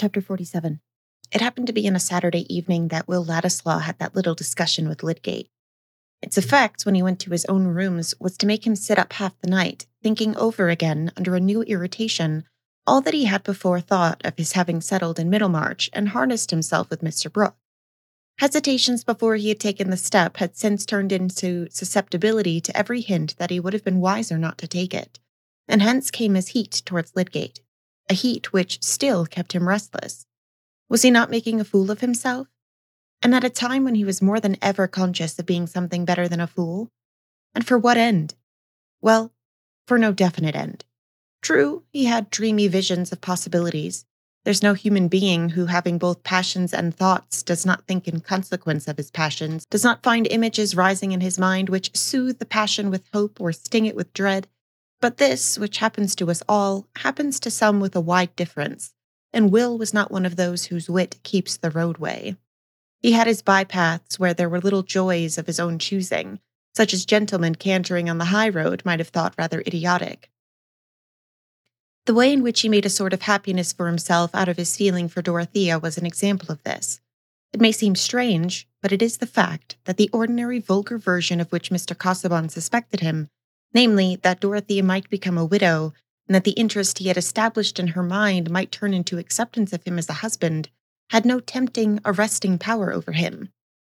Chapter 47 It happened to be on a Saturday evening that Will Ladislaw had that little discussion with Lydgate. Its effect, when he went to his own rooms, was to make him sit up half the night, thinking over again, under a new irritation, all that he had before thought of his having settled in Middlemarch and harnessed himself with Mr. Brooke. Hesitations before he had taken the step had since turned into susceptibility to every hint that he would have been wiser not to take it, and hence came his heat towards Lydgate a heat which still kept him restless. Was he not making a fool of himself? And at a time when he was more than ever conscious of being something better than a fool? And for what end? Well, for no definite end. True, he had dreamy visions of possibilities. There's no human being who, having both passions and thoughts, does not think in consequence of his passions, does not find images rising in his mind which soothe the passion with hope or sting it with dread, but this, which happens to us all, happens to some with a wide difference, and Will was not one of those whose wit keeps the roadway. He had his bypaths where there were little joys of his own choosing, such as gentlemen cantering on the high road might have thought rather idiotic. The way in which he made a sort of happiness for himself out of his feeling for Dorothea was an example of this. It may seem strange, but it is the fact that the ordinary vulgar version of which Mr. Casaubon suspected him namely, that Dorothea might become a widow, and that the interest he had established in her mind might turn into acceptance of him as a husband, had no tempting, arresting power over him.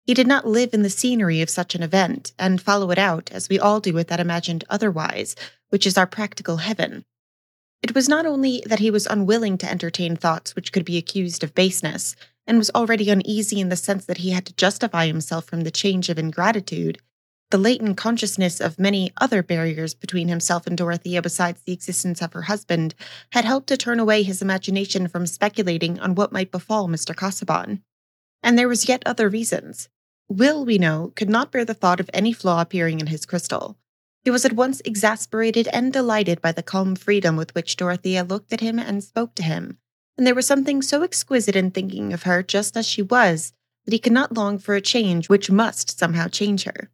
He did not live in the scenery of such an event and follow it out as we all do with that imagined otherwise, which is our practical heaven. It was not only that he was unwilling to entertain thoughts which could be accused of baseness, and was already uneasy in the sense that he had to justify himself from the change of ingratitude, the latent consciousness of many other barriers between himself and Dorothea besides the existence of her husband had helped to turn away his imagination from speculating on what might befall Mr. Casaubon. And there was yet other reasons. Will, we know, could not bear the thought of any flaw appearing in his crystal. He was at once exasperated and delighted by the calm freedom with which Dorothea looked at him and spoke to him, and there was something so exquisite in thinking of her just as she was that he could not long for a change which must somehow change her.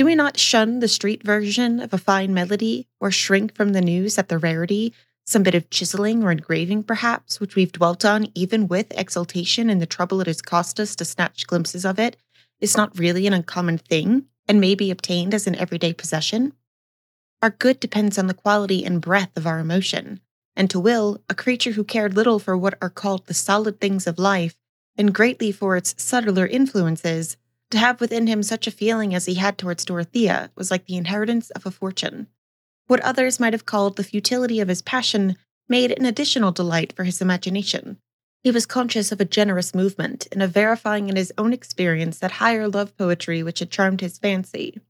Do we not shun the street version of a fine melody, or shrink from the news at the rarity, some bit of chiseling or engraving perhaps, which we've dwelt on even with exultation and the trouble it has cost us to snatch glimpses of it, is not really an uncommon thing and may be obtained as an everyday possession? Our good depends on the quality and breadth of our emotion, and to Will, a creature who cared little for what are called the solid things of life and greatly for its subtler influences, to have within him such a feeling as he had towards Dorothea was like the inheritance of a fortune. What others might have called the futility of his passion made an additional delight for his imagination. He was conscious of a generous movement and of verifying in his own experience that higher love poetry which had charmed his fancy.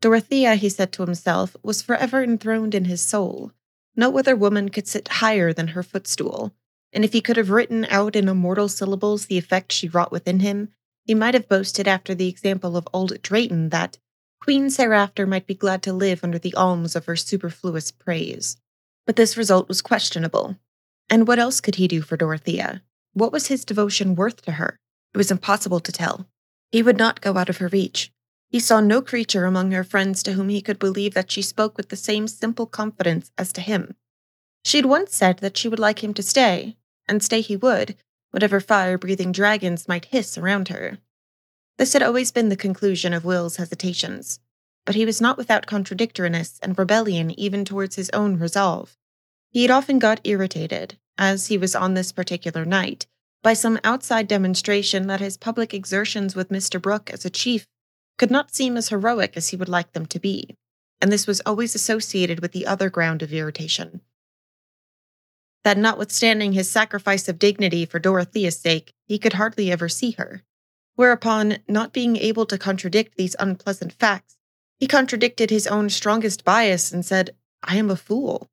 Dorothea, he said to himself, was forever enthroned in his soul. No other woman could sit higher than her footstool, and if he could have written out in immortal syllables the effect she wrought within him, he might have boasted after the example of old Drayton that Queen Hereafter might be glad to live under the alms of her superfluous praise. But this result was questionable. And what else could he do for Dorothea? What was his devotion worth to her? It was impossible to tell. He would not go out of her reach. He saw no creature among her friends to whom he could believe that she spoke with the same simple confidence as to him. She had once said that she would like him to stay, and stay he would, whatever fire breathing dragons might hiss around her. This had always been the conclusion of Will's hesitations, but he was not without contradictoriness and rebellion even towards his own resolve. He had often got irritated, as he was on this particular night, by some outside demonstration that his public exertions with Mr. Brooke as a chief could not seem as heroic as he would like them to be, and this was always associated with the other ground of irritation that notwithstanding his sacrifice of dignity for Dorothea's sake, he could hardly ever see her. Whereupon, not being able to contradict these unpleasant facts, he contradicted his own strongest bias and said, I am a fool.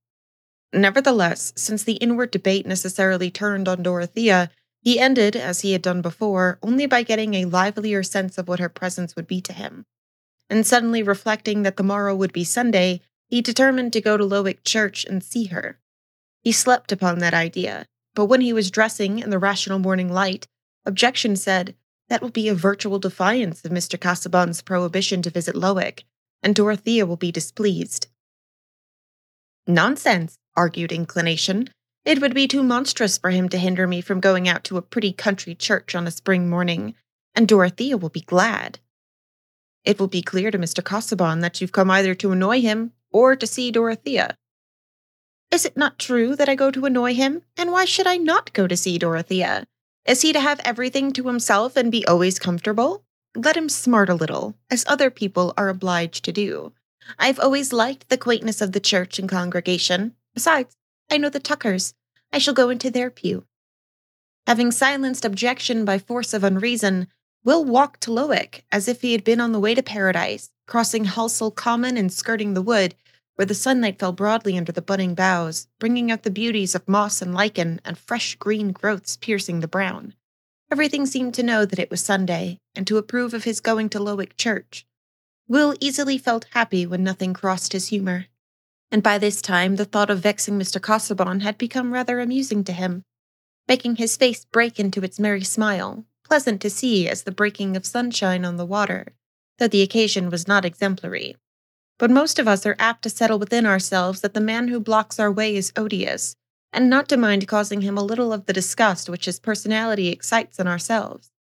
Nevertheless, since the inward debate necessarily turned on Dorothea, he ended, as he had done before, only by getting a livelier sense of what her presence would be to him. And suddenly reflecting that the morrow would be Sunday, he determined to go to Lowick Church and see her. He slept upon that idea, but when he was dressing in the rational morning light, objection said, That will be a virtual defiance of Mr. Casaubon's prohibition to visit Lowick, and Dorothea will be displeased. Nonsense, argued inclination. It would be too monstrous for him to hinder me from going out to a pretty country church on a spring morning, and Dorothea will be glad. It will be clear to Mr. Casaubon that you've come either to annoy him or to see Dorothea. Is it not true that I go to annoy him? And why should I not go to see Dorothea? Is he to have everything to himself and be always comfortable? Let him smart a little, as other people are obliged to do. I've always liked the quaintness of the church and congregation. Besides, I know the Tuckers. I shall go into their pew. Having silenced objection by force of unreason, Will walked to Lowick as if he had been on the way to paradise, crossing Halsell Common and skirting the wood, where the sunlight fell broadly under the budding boughs, bringing out the beauties of moss and lichen and fresh green growths piercing the brown. Everything seemed to know that it was Sunday, and to approve of his going to Lowick Church. Will easily felt happy when nothing crossed his humor, and by this time the thought of vexing Mr. Casaubon had become rather amusing to him, making his face break into its merry smile, pleasant to see as the breaking of sunshine on the water, though the occasion was not exemplary. But most of us are apt to settle within ourselves that the man who blocks our way is odious, and not to mind causing him a little of the disgust which his personality excites in ourselves.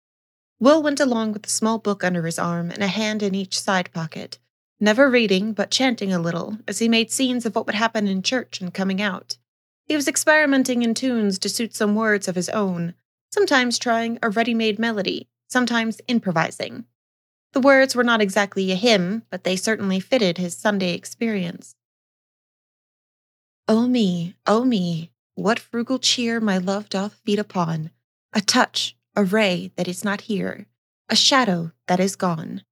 Will went along with a small book under his arm and a hand in each side pocket, never reading but chanting a little as he made scenes of what would happen in church and coming out. He was experimenting in tunes to suit some words of his own, sometimes trying a ready made melody, sometimes improvising. The words were not exactly a hymn, but they certainly fitted his Sunday experience. O me, O me, what frugal cheer my love doth feed upon! A touch, a ray that is not here, a shadow that is gone,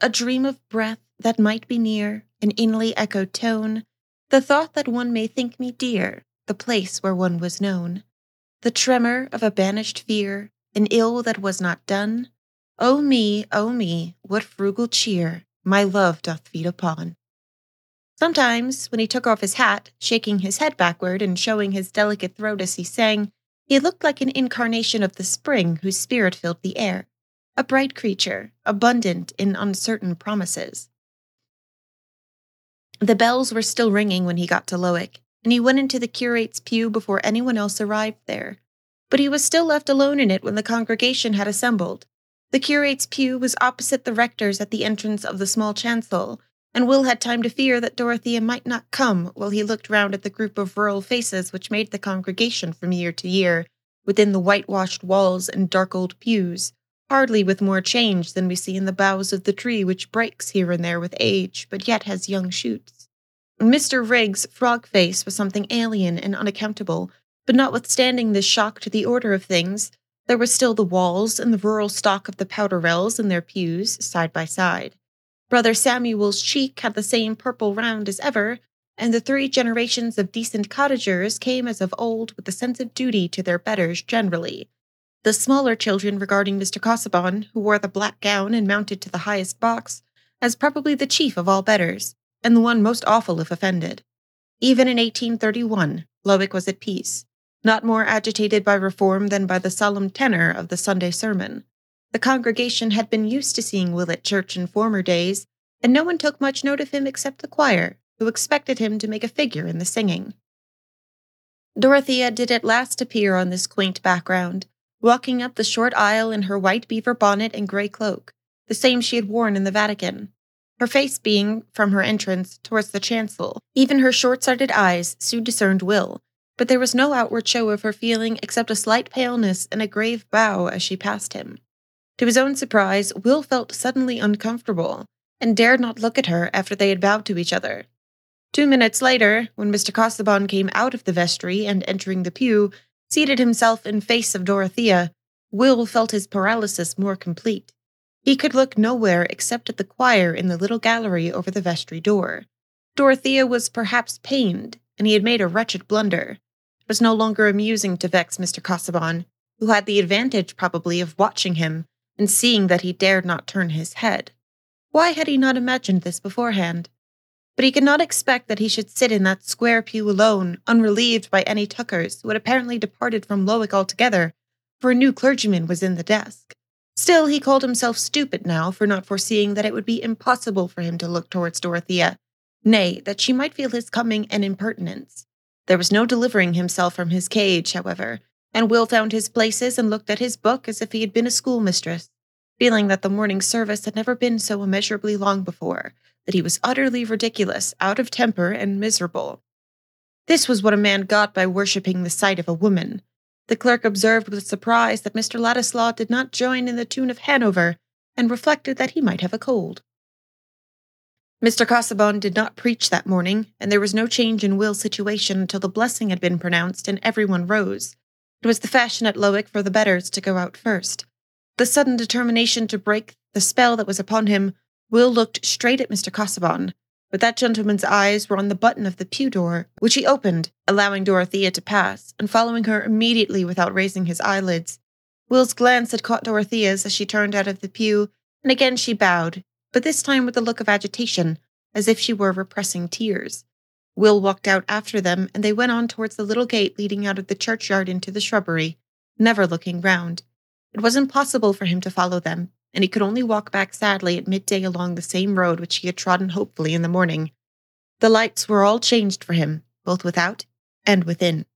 a dream of breath that might be near, an inly echoed tone, the thought that one may think me dear, the place where one was known the tremor of a banished fear, an ill that was not done. O oh me, O oh me, what frugal cheer my love doth feed upon. Sometimes, when he took off his hat, shaking his head backward and showing his delicate throat as he sang, he looked like an incarnation of the spring whose spirit filled the air, a bright creature, abundant in uncertain promises. The bells were still ringing when he got to Lowick, and he went into the curate's pew before anyone else arrived there. But he was still left alone in it when the congregation had assembled. The curate's pew was opposite the rector's at the entrance of the small chancel, and Will had time to fear that Dorothea might not come while he looked round at the group of rural faces which made the congregation from year to year, within the whitewashed walls and dark old pews, hardly with more change than we see in the boughs of the tree which breaks here and there with age, but yet has young shoots. Mr. Rigg's frog face was something alien and unaccountable, but notwithstanding this shock to the order of things, there were still the Waules and the rural stock of the Powderells in their pews, side by side. Brother Samuel's cheek had the same purple round as ever, and the three generations of decent cottagers came as of old with a sense of duty to their betters generally. The smaller children regarding Mr. Casaubon, who wore the black gown and mounted to the highest box, as probably the chief of all betters and the one most awful if offended. Even in 1831, Lowick was at peace, not more agitated by reform than by the solemn tenor of the Sunday sermon. The congregation had been used to seeing Will at church in former days, and no one took much note of him except the choir, who expected him to make a figure in the singing. Dorothea did at last appear on this quaint background, walking up the short aisle in her white beaver bonnet and gray cloak, the same she had worn in the Vatican her face being, from her entrance, towards the chancel. Even her short sighted eyes soon discerned Will, but there was no outward show of her feeling except a slight paleness and a grave bow as she passed him. To his own surprise, Will felt suddenly uncomfortable and dared not look at her after they had bowed to each other. Two minutes later, when Mr. Casaubon came out of the vestry and entering the pew, seated himself in face of Dorothea, Will felt his paralysis more complete. He could look nowhere except at the choir in the little gallery over the vestry door. Dorothea was perhaps pained, and he had made a wretched blunder. Was no longer amusing to vex Mr. Casaubon, who had the advantage, probably, of watching him and seeing that he dared not turn his head. Why had he not imagined this beforehand? But he could not expect that he should sit in that square pew alone, unrelieved by any Tuckers, who had apparently departed from Lowick altogether, for a new clergyman was in the desk. Still, he called himself stupid now for not foreseeing that it would be impossible for him to look towards Dorothea, nay, that she might feel his coming an impertinence. There was no delivering himself from his cage, however, and Will found his places and looked at his book as if he had been a schoolmistress, feeling that the morning service had never been so immeasurably long before, that he was utterly ridiculous, out of temper, and miserable. This was what a man got by worshipping the sight of a woman. The clerk observed with surprise that Mr. Ladislaw did not join in the tune of Hanover, and reflected that he might have a cold. Mr. Casaubon did not preach that morning, and there was no change in Will's situation until the blessing had been pronounced and everyone rose. It was the fashion at Lowick for the betters to go out first. The sudden determination to break the spell that was upon him, Will looked straight at Mr. Casaubon, but that gentleman's eyes were on the button of the pew door, which he opened, allowing Dorothea to pass, and following her immediately without raising his eyelids. Will's glance had caught Dorothea's as she turned out of the pew, and again she bowed, but this time with a look of agitation, as if she were repressing tears. Will walked out after them, and they went on towards the little gate leading out of the churchyard into the shrubbery, never looking round. It was impossible for him to follow them, and he could only walk back sadly at midday along the same road which he had trodden hopefully in the morning. The lights were all changed for him, both without and within.